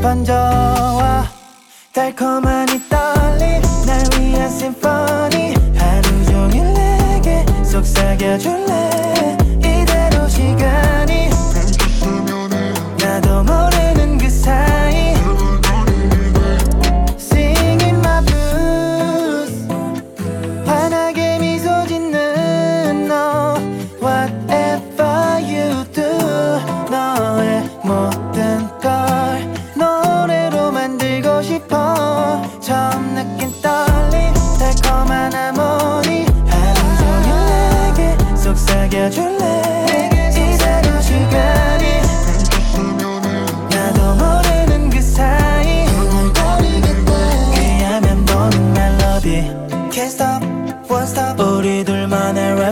번져와 달콤한 이 떨림 날 위한 심포니. 하루 종일 내게 속삭여줄래? 이대로 시간이. 나도 모르는 그 사이.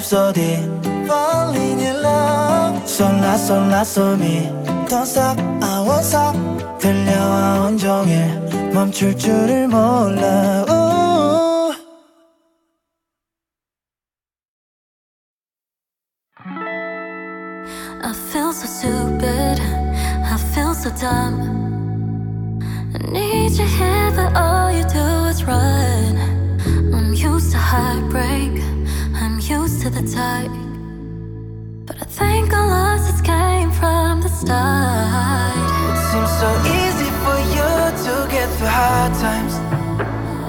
랩소디 Falling in love 설라 설라 소미 Don't stop I won't stop 들려와 온종일 멈출 줄을 몰라 the dark. But I think our losses came from the start. It seems so easy for you to get through hard times.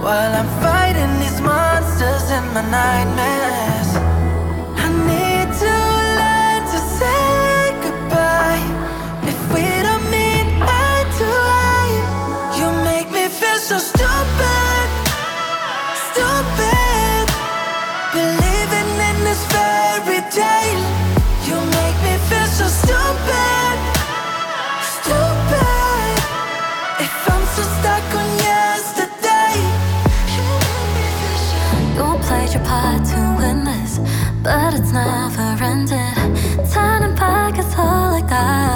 While I'm fighting these monsters in my nightmares. tak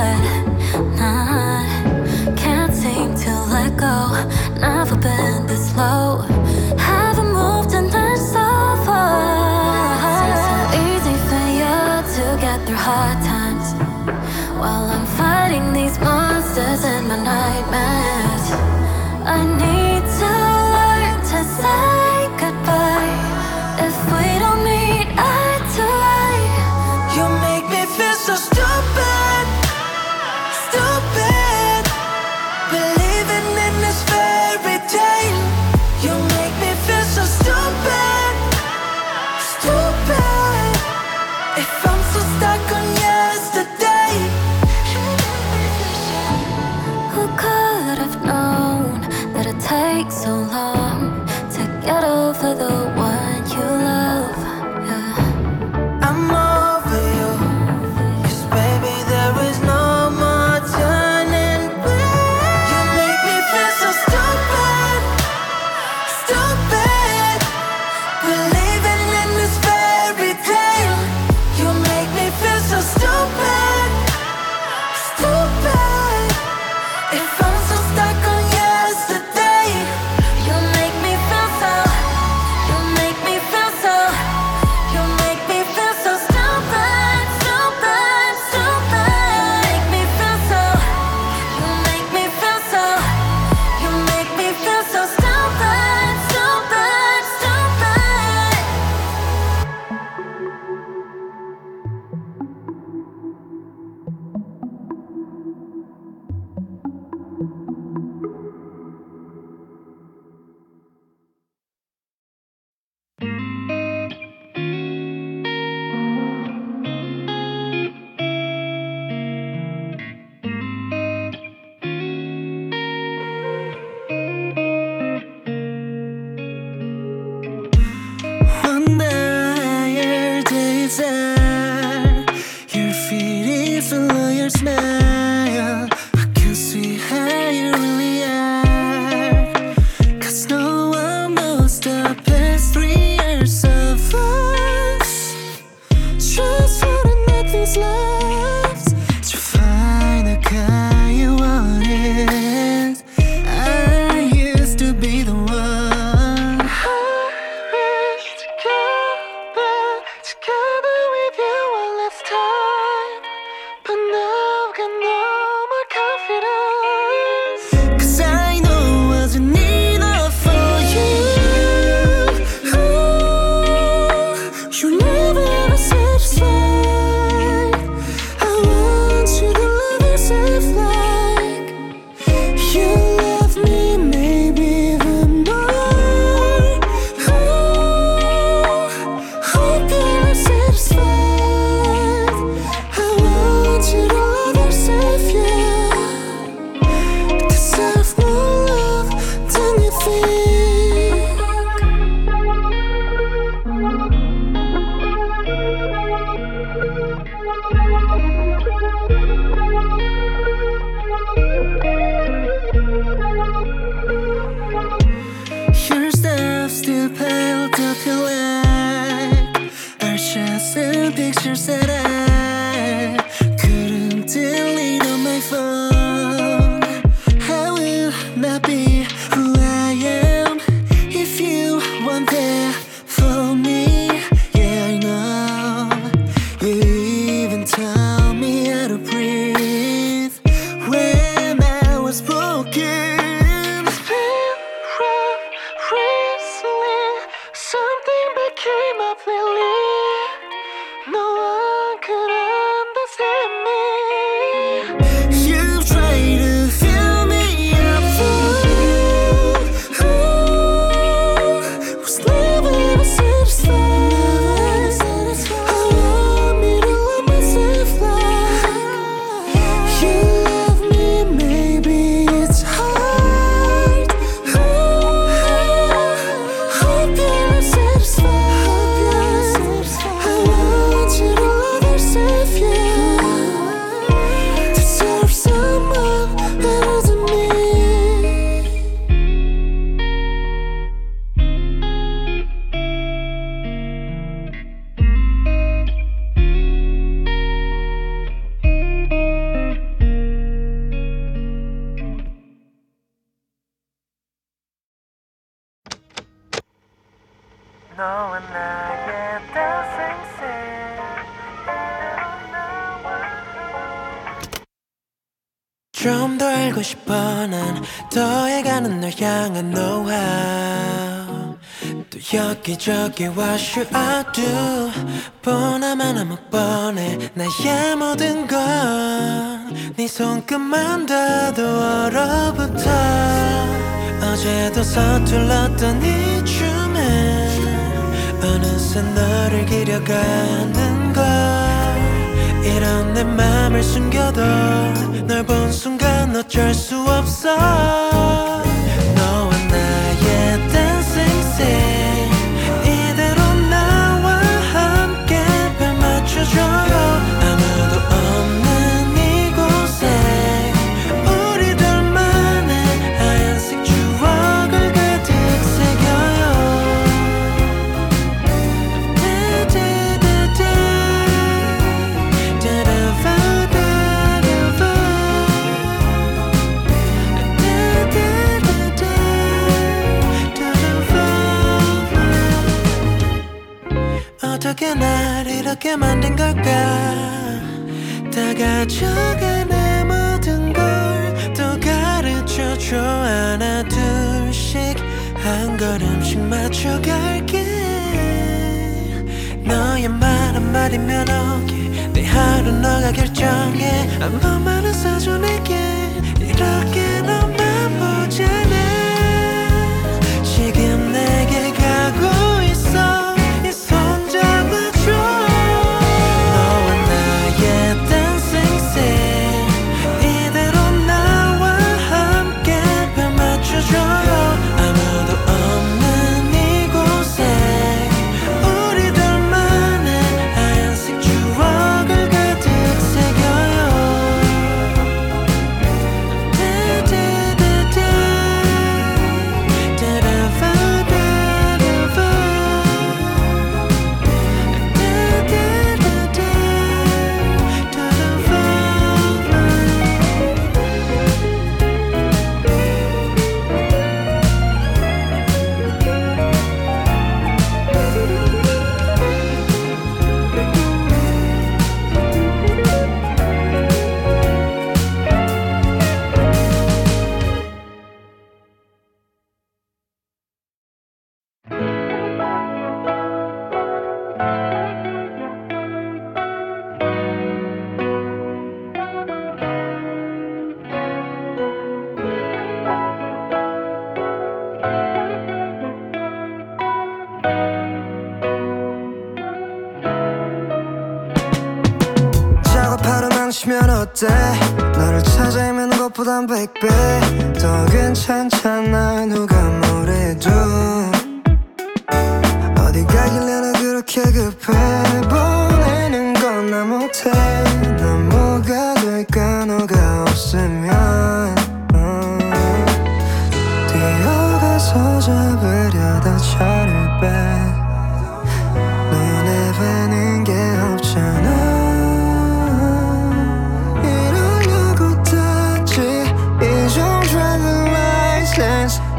Christmas. give up. 걸음씩 맞춰갈게. 너의 말 한마디면 오게 내 하루 너가 결정해. 아, 한 번만은 써줘 내게. 이렇게 너만 보자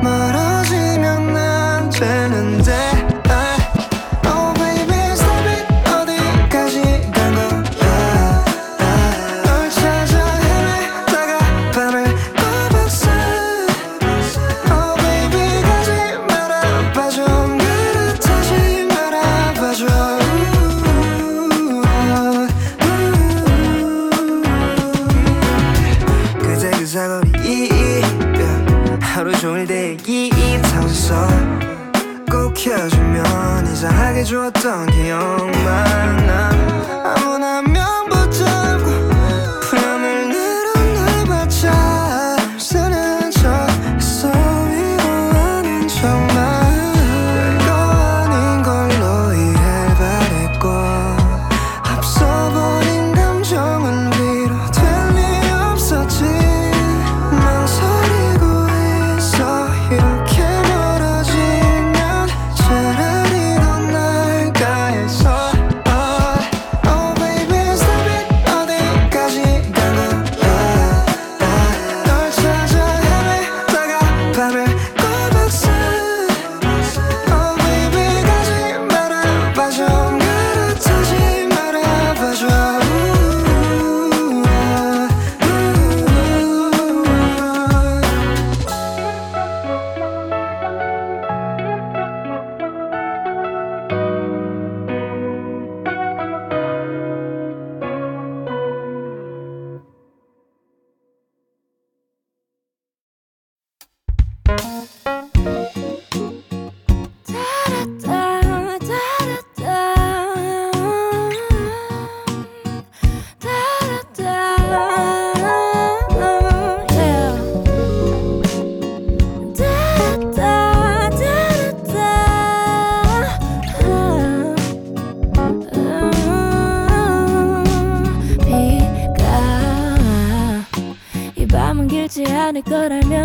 멀어지면 안 되는데.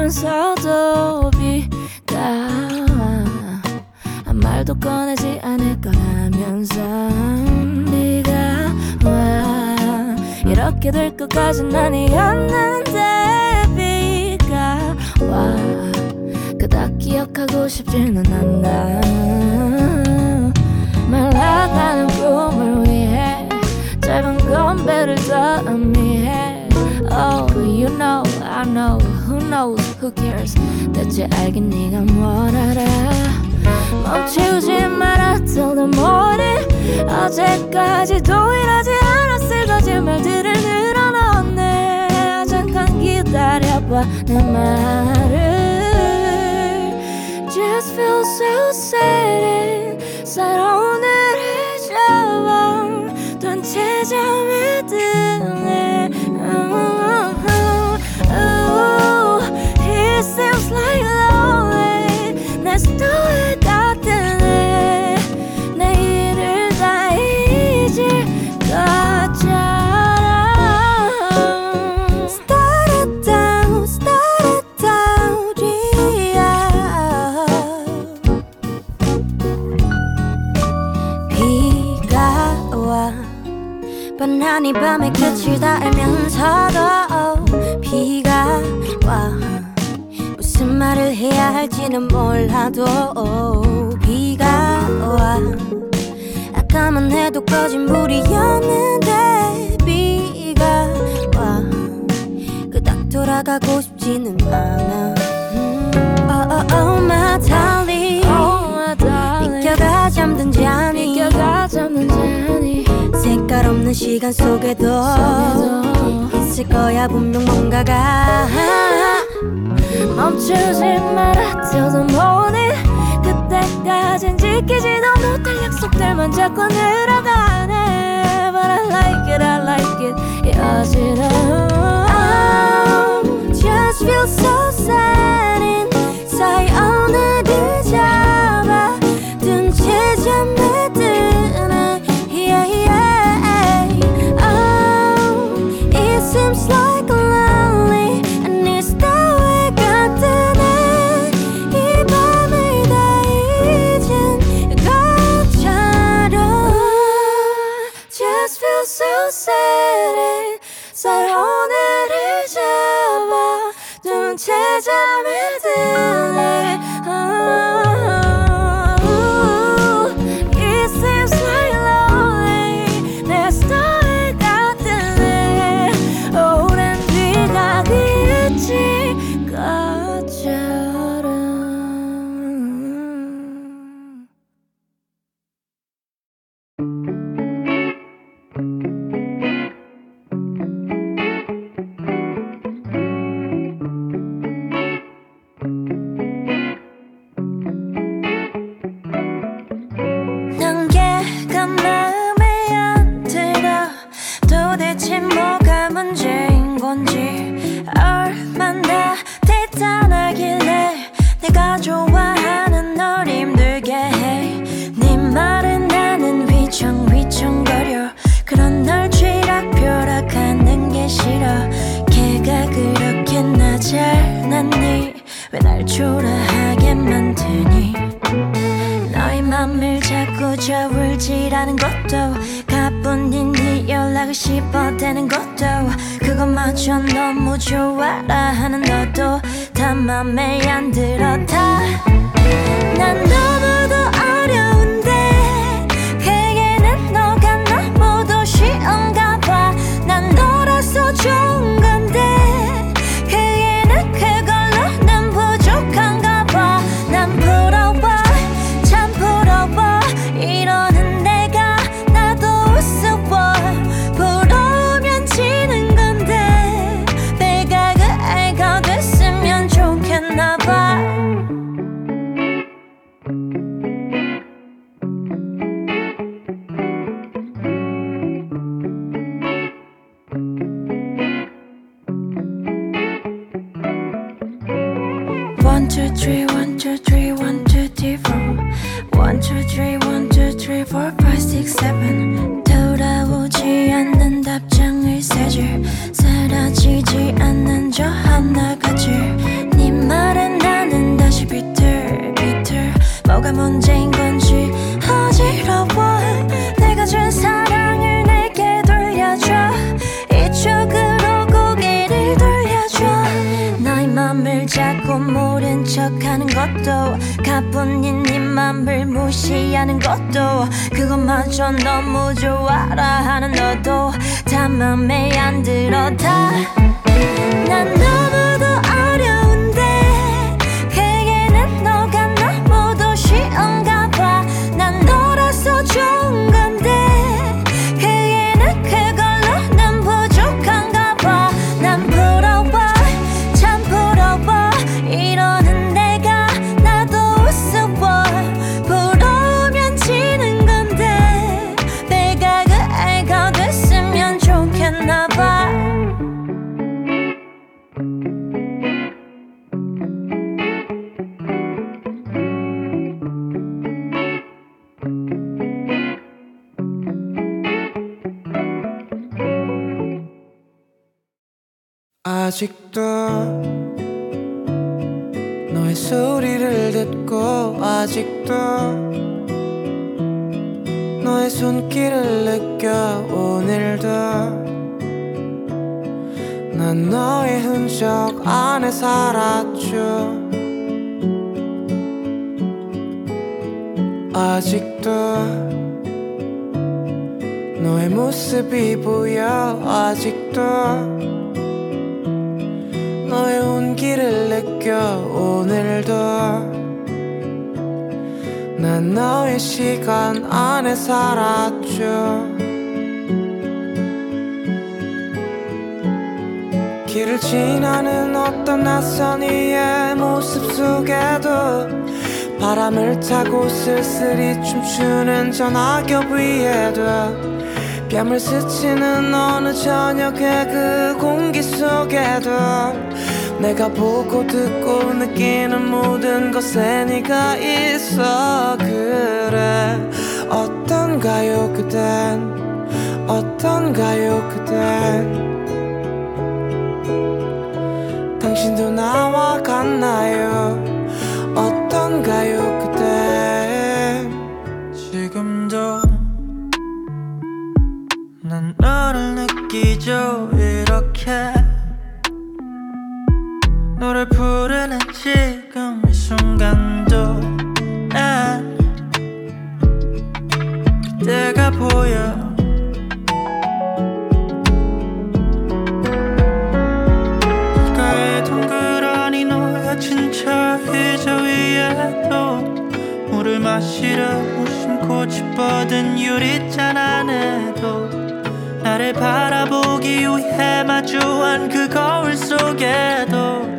알면서도 비가 와 아무 말도 꺼내지 않을 거라면서 비가 와. 이렇게 될 것까진 아니었는데 비가 와. 그닥 기억하고 싶지는 않아 말라가는 꿈을 위해 짧은 건배를 더 의미해 Oh you know I know who knows who cares 대체 알긴 네가 뭘 알아 멈추지 the morning 어제까지도 이러지 않았을 거짓말들을 늘어놓네 잠깐 기다려봐 내 말을 Just feel so sad inside 오늘을 접어 둔채 잠에 드네 밤의 끝을 다 알면서도 할지는 몰라도 비가 와. 아까만 해도 꺼진 물이었는데 비가 와. 그닥 돌아가고 싶지는 않아. 음. Oh, oh, oh, my darling Oh my darling 비켜가 잠든 잔이. 비켜가 잠든 잔이. 색깔 없는 시간 속에도 속에도 있을 거야 분명 뭔가가 멈추지 마라 till the morning 그때까진 지키지도 못할 약속들만 자꾸 늘어가네 But I like it I like it 아직도 너의 모습이 보여. 아직도 너의 온기를 느껴. 오늘도 난 너의 시간 안에 살았죠. 길을 지나는 어떤 낯선 이의 모습 속에도 바람을 타고 쓸쓸히 춤추는 저 낙엽 위에도 뺨을 스치는 어느 저녁의 그 공기 속에도 내가 보고 듣고 느끼는 모든 것에 네가 있어. 그래 어떤가요 그댄? 어떤가요 그댄? 당신도 나와 같나요 너를 부르는 지금 이 순간도 난 그때가 보여. 길가에 덩그러니 놓여진 저 의자 위에도 물을 마시려 무심코 짚어든 유리잔 안에도 나를 바라보기 위해 마주한 그 거울 속에도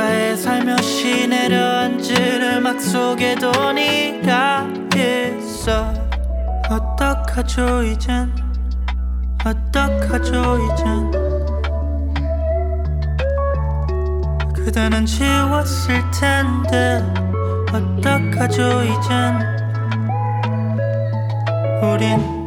귓가에 살며시 내려앉은 음악 속에도 네가 있어 어떡하죠 이젠? 어떡하죠 이젠? 그대는 지웠을 텐데 어떡하죠 이젠? 우린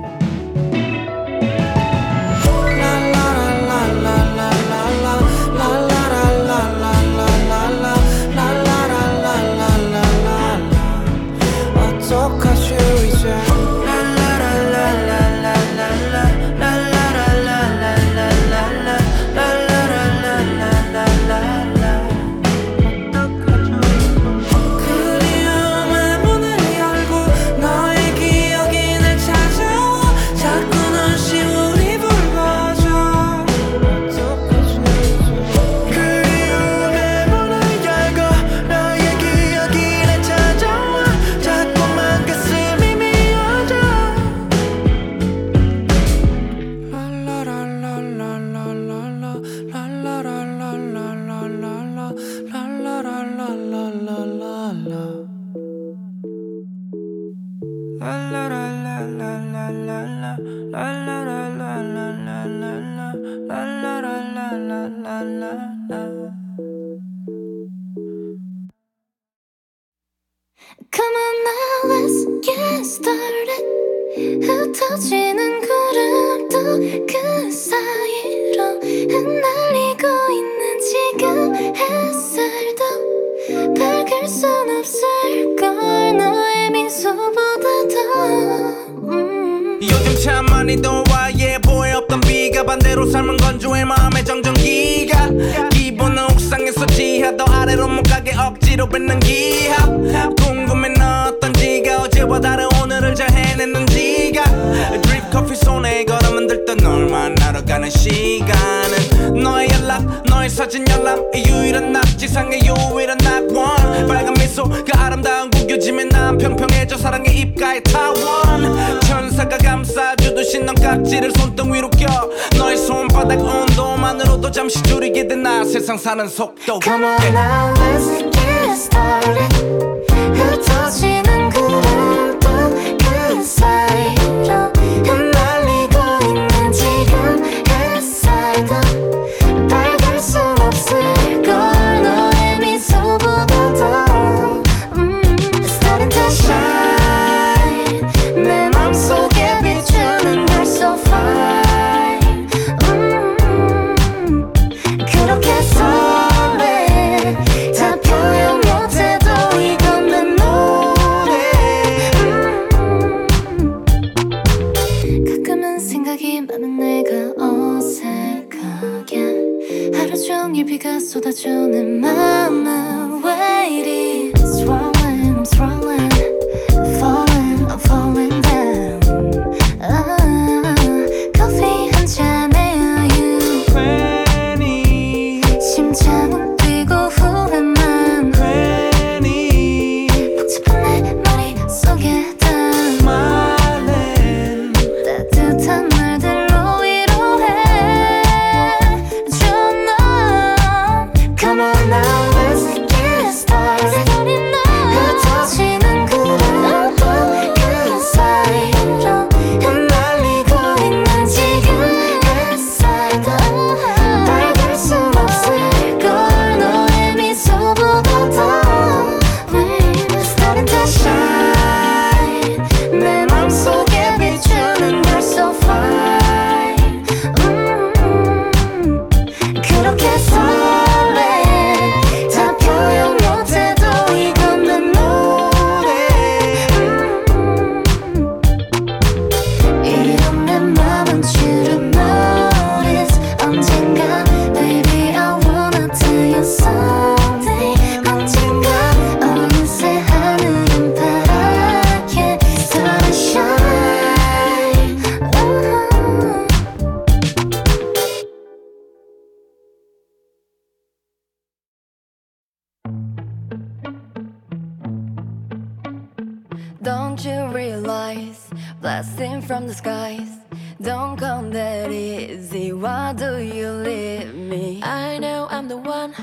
the one.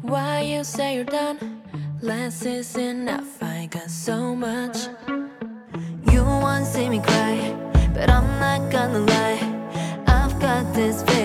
Why you say you're done? Less is enough, I got so much. You won't see me cry, but I'm not gonna lie. I've got this.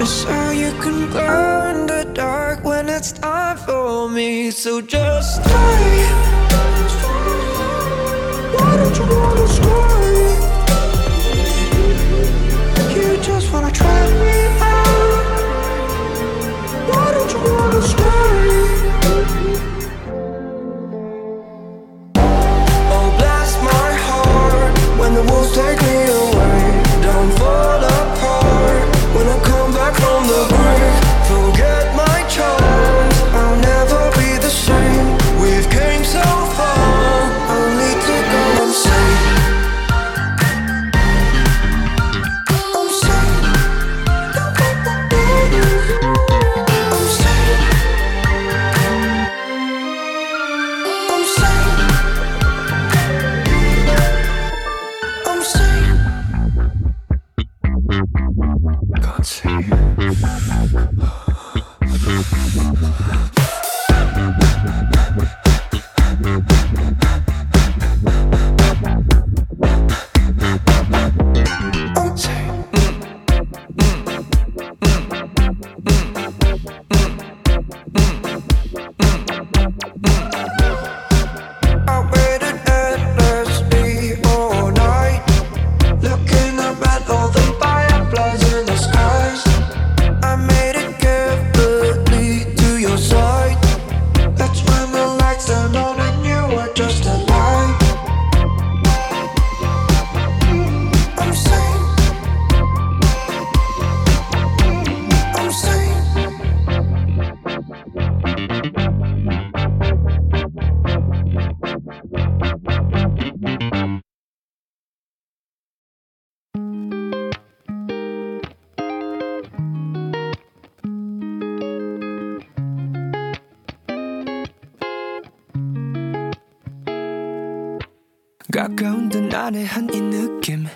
Just so you can glow in the dark when it's time for me. So just stay. Why don't you wanna stay? You just wanna try me out. Why don't you wanna stay? Oh, bless my heart when the wolves take me 듯 난해한 이 느낌.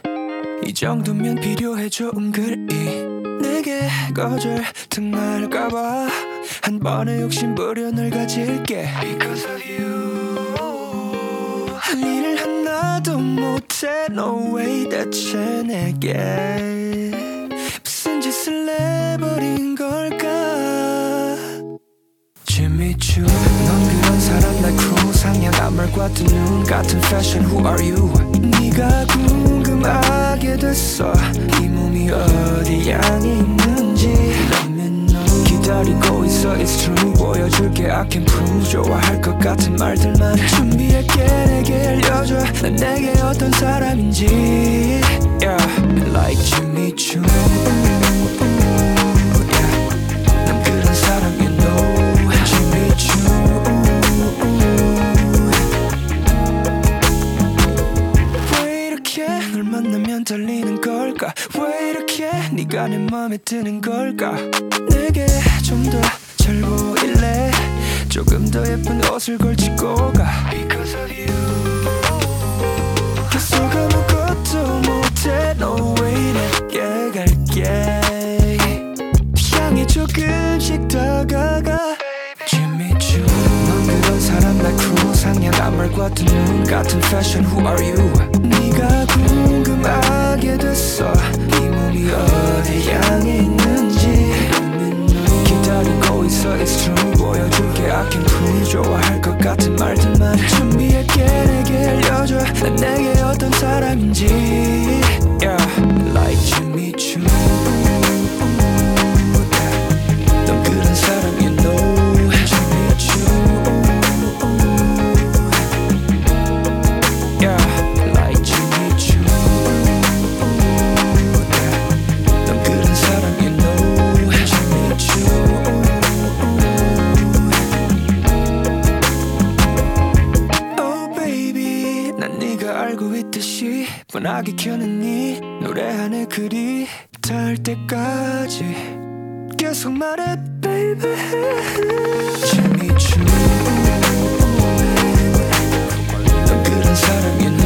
이 정도면 필요해 좋은 글이 내게 거절 당할까봐. 한 번에 욕심 부려 널 가질게. Because of you. 할 일을 하나도 못해. No way 대체 내게. 무슨 짓을 내버린 걸까? Jimmy Choo 넌 그런 사람 날 크루 상냥한 말과 두눈 같은 패션 Who are you 네가 궁금하게 됐어. 이 몸이 어디 향해 있는지. 기다리고 있어. It's true. 보여줄게. I can prove 좋아할 것 같은 말들만 준비할게. 내게 알려줘. 난 내게 어떤 사람인지. Yeah. Like Jimmy Choo 만나면 떨리는 걸까? 왜 이렇게 네가 내 맘에 드는 걸까? 내게 좀 더 잘 보일래? 조금 더 예쁜 옷을 걸치고 가. Because of you. 계속 아무것도 못해. No way 내게 갈게. 향해 조금씩 다가가. Jimmy Choo. 넌 그런 같은 fashion Who are you? 네가 궁금하게 됐어. 이 몸이 어디 향해 있는지. 기다리고 있어 It's true. 보여줄게 I can prove 좋아할 것 같은 말들만 준비할게 내게 알려줘. 난 내게 어떤 사람인지. Yeah Like Jimmy Choo 있듯이 뻔하게 켜는 네 노래하는 글이 닿을 때까지 계속 말해 baby. Choo 넌 그런 사람 you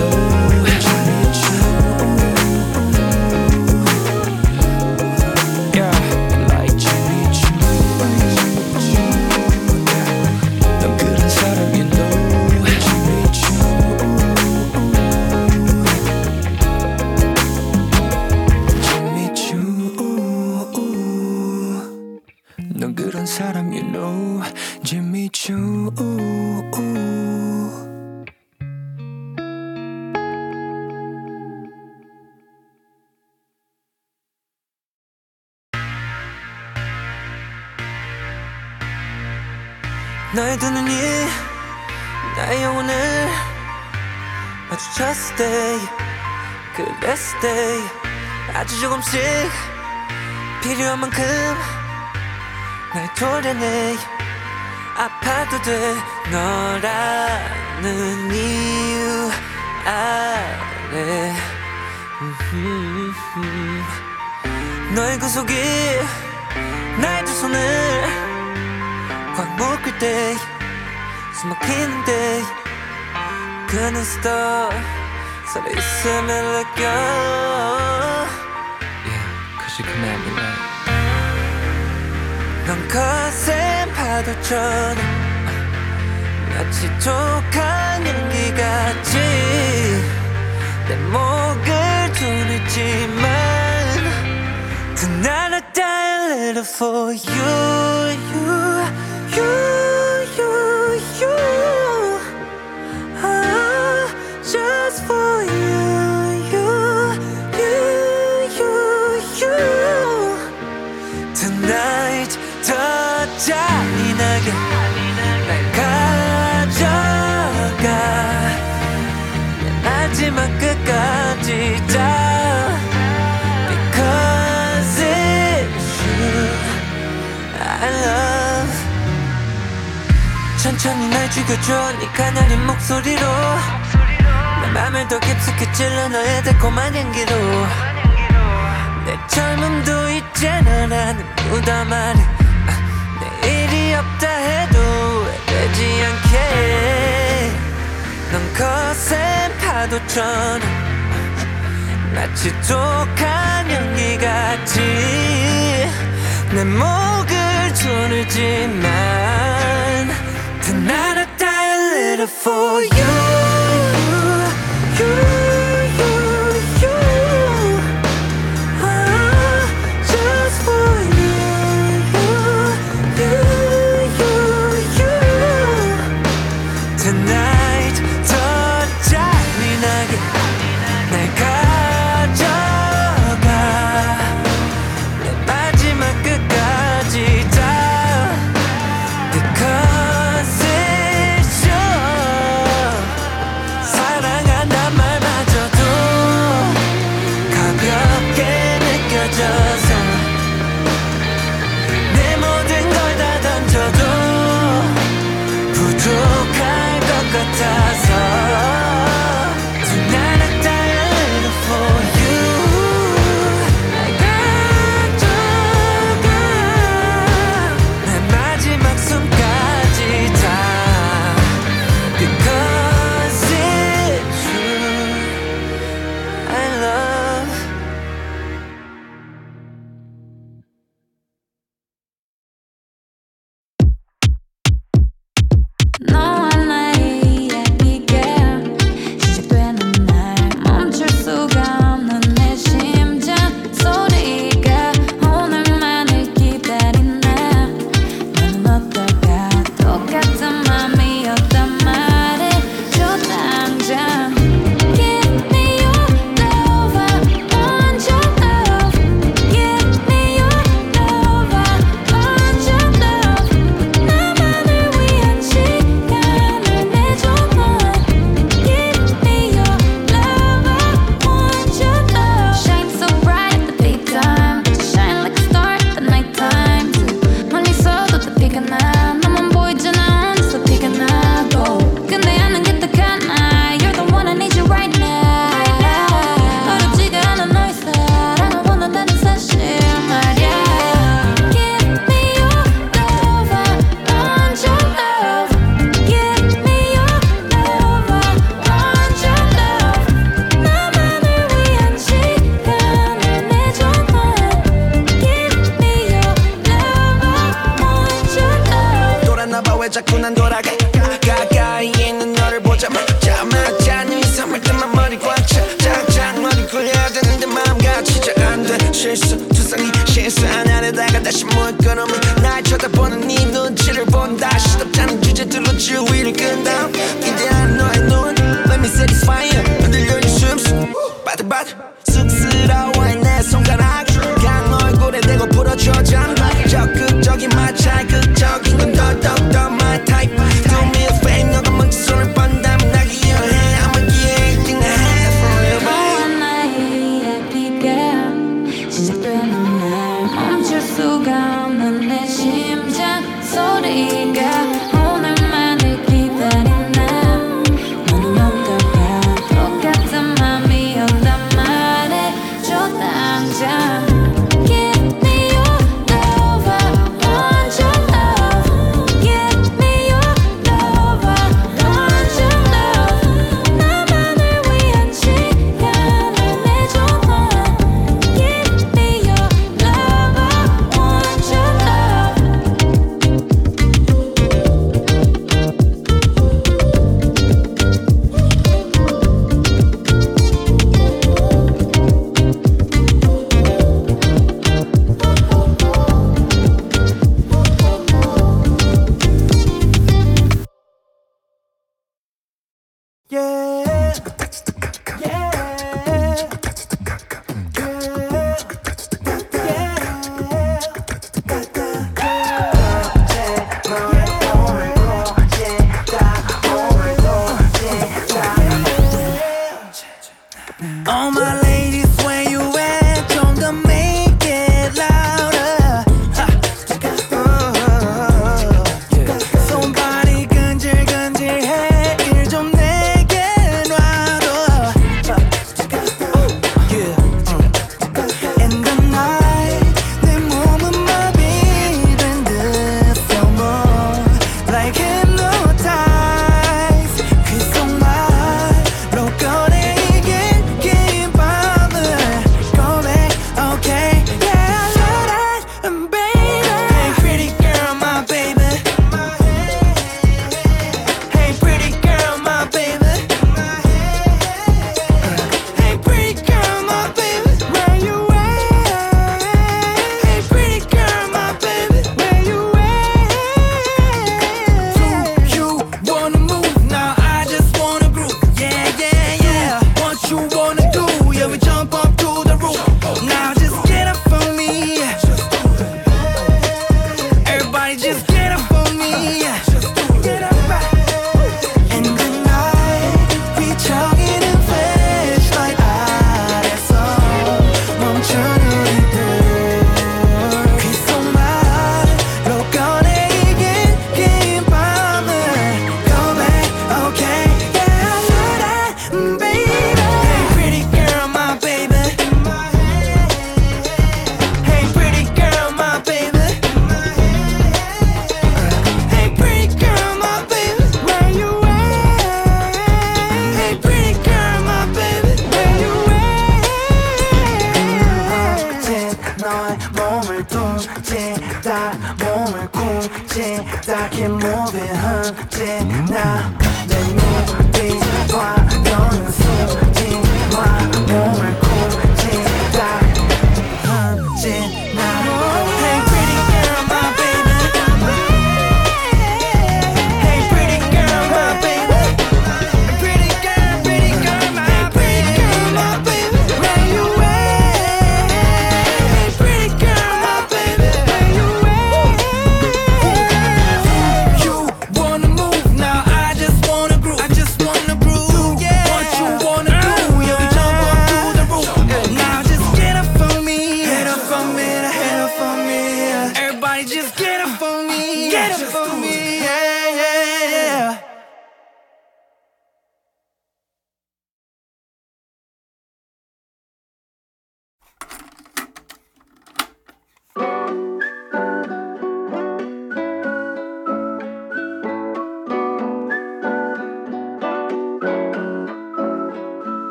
그랬을 때 아주 조금씩 필요한 만큼 날 도려내. 아파도 돼. 너라는 이유 아래. 너의 그 속이 나의 두 손을 꽉 묶을 때 숨막히는데 그 눈스도 서로 있음을 느껴 Yeah, cause you command me right 넌 거센 파도처럼 마치 촉한 연기 같이 내 목을 조르지만 Tonight I die a little for you, you, you, 잔인하게 날 가져가. 내 마지막 끝까지 다 Because it's you. I love. 천천히 날 죽여줘. 네 가녀린 목소리로. 내 맘을 더 깊숙이 찔러 너의 달콤한 향기로. 내 젊음도 이제는 나는 무덤 안에 되지 않게 넌 거센 파도처럼 마치 독한 연기 같이 내 목을 조르지만 Tonight I die a little for You, you,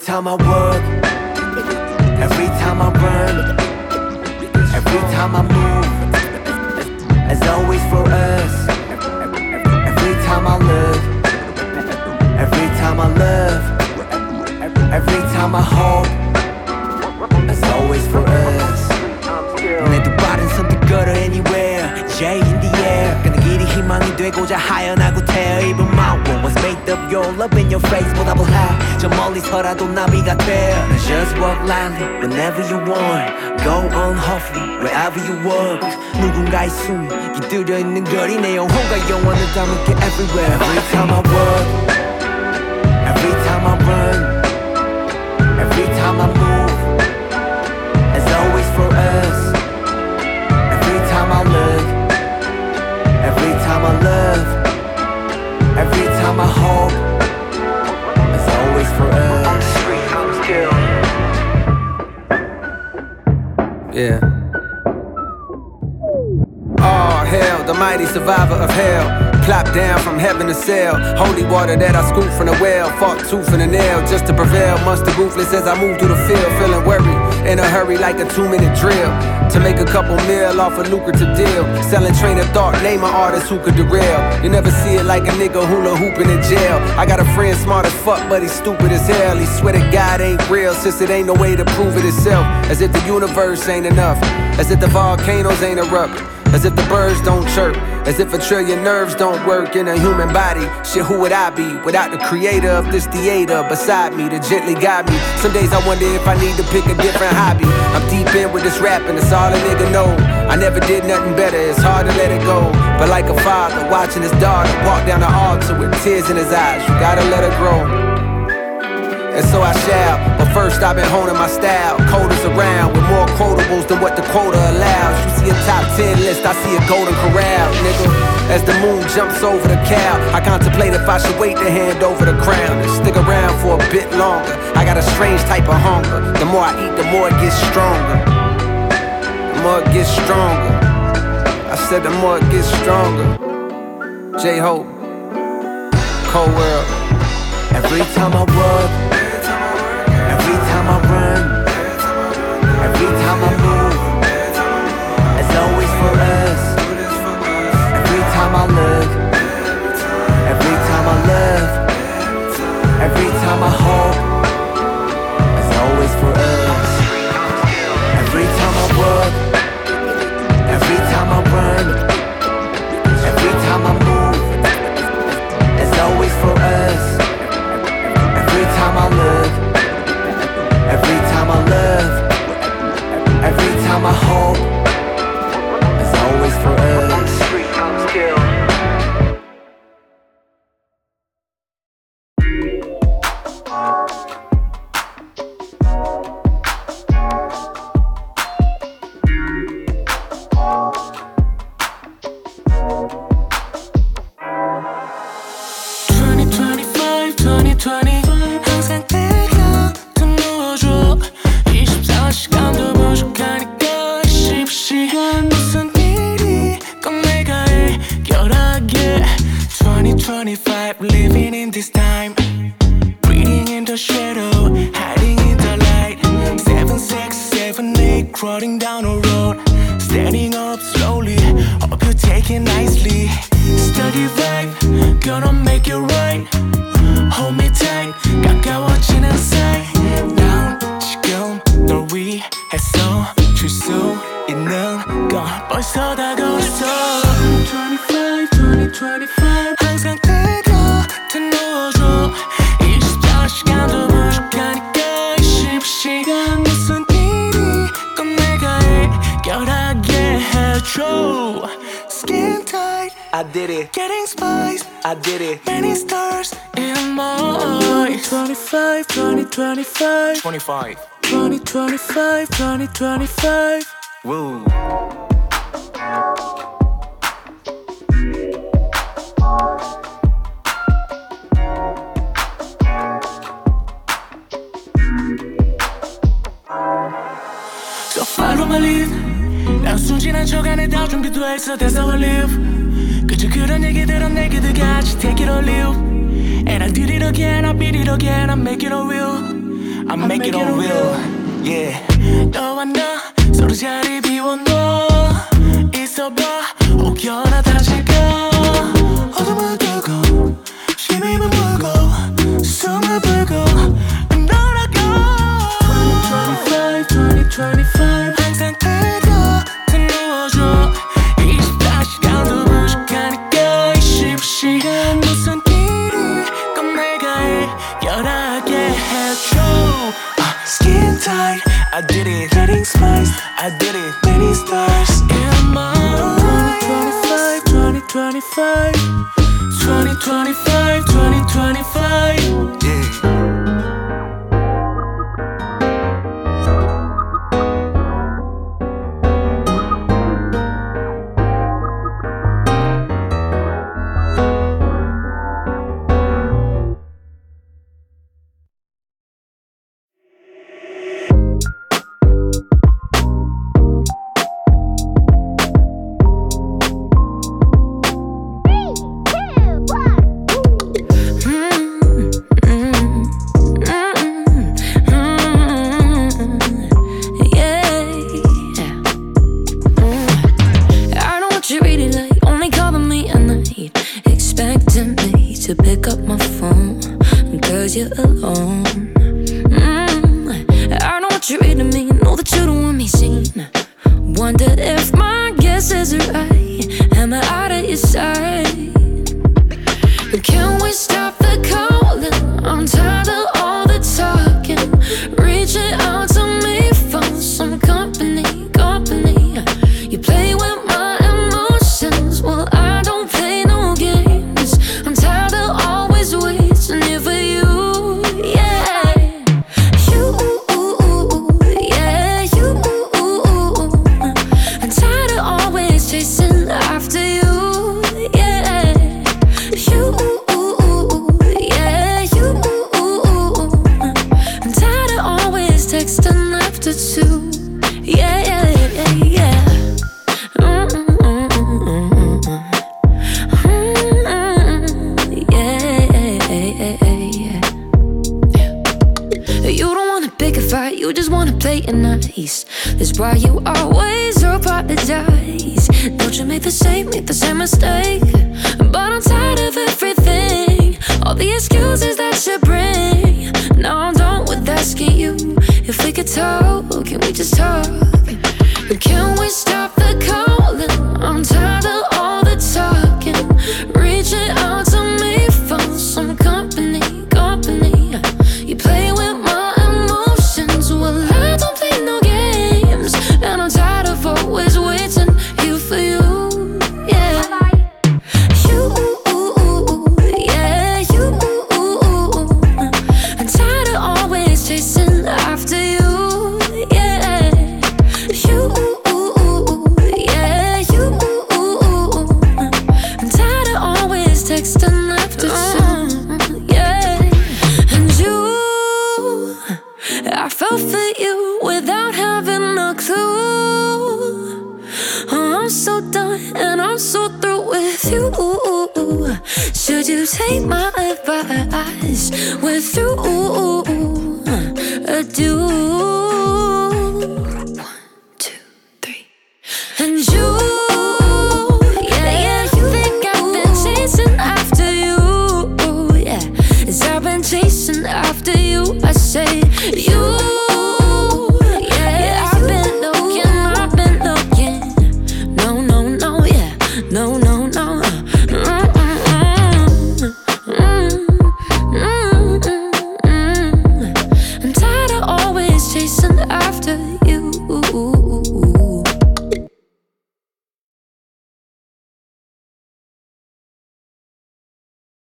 time I work, 숨이 깃들여 있는 거리 내 영혼과 영원을 담을게 everywhere. Every time I walk, every time I run, every time I move. It's always for us. Every time I look, every time I love, every time I hope, it's always for us. Yeah. Mighty survivor of hell. Plop down from heaven to sail. Holy water that I scoop from the well. Fought tooth and a nail just to prevail. Monster ruthless as I move through the field. Feeling worried, in a hurry like a two minute drill. To make a couple mil off a lucrative deal. Selling train of thought, name an artist who could derail. You never see it like a nigga hula hooping in jail. I got a friend smart as fuck, but he's stupid as hell. He swear to God ain't real, since it ain't no way to prove it itself. As if the universe ain't enough. As if the volcanoes ain't erupt. As if the birds don't chirp. As if a trillion nerves don't work in a human body. Shit, who would I be without the creator of this theater beside me to gently guide me? Some days I wonder if I need to pick a different hobby. I'm deep in with this rapping, that's all a nigga know. I never did nothing better, it's hard to let it go. But like a father watching his daughter walk down the altar with tears in his eyes, you gotta let her grow. And so I shall. But first, I've been honing my style. Coders around with more than what the quota allows. You see a top 10 list, I see a golden corral, nigga. As the moon jumps over the cow, I contemplate if I should wait to hand over the crown and stick around for a bit longer. I got a strange type of hunger. The more I eat, the more it gets stronger. The more it gets stronger. I said the more it gets stronger. J Hope, Cold World. Every time I walk, love, every time I hope, Yeah mistake?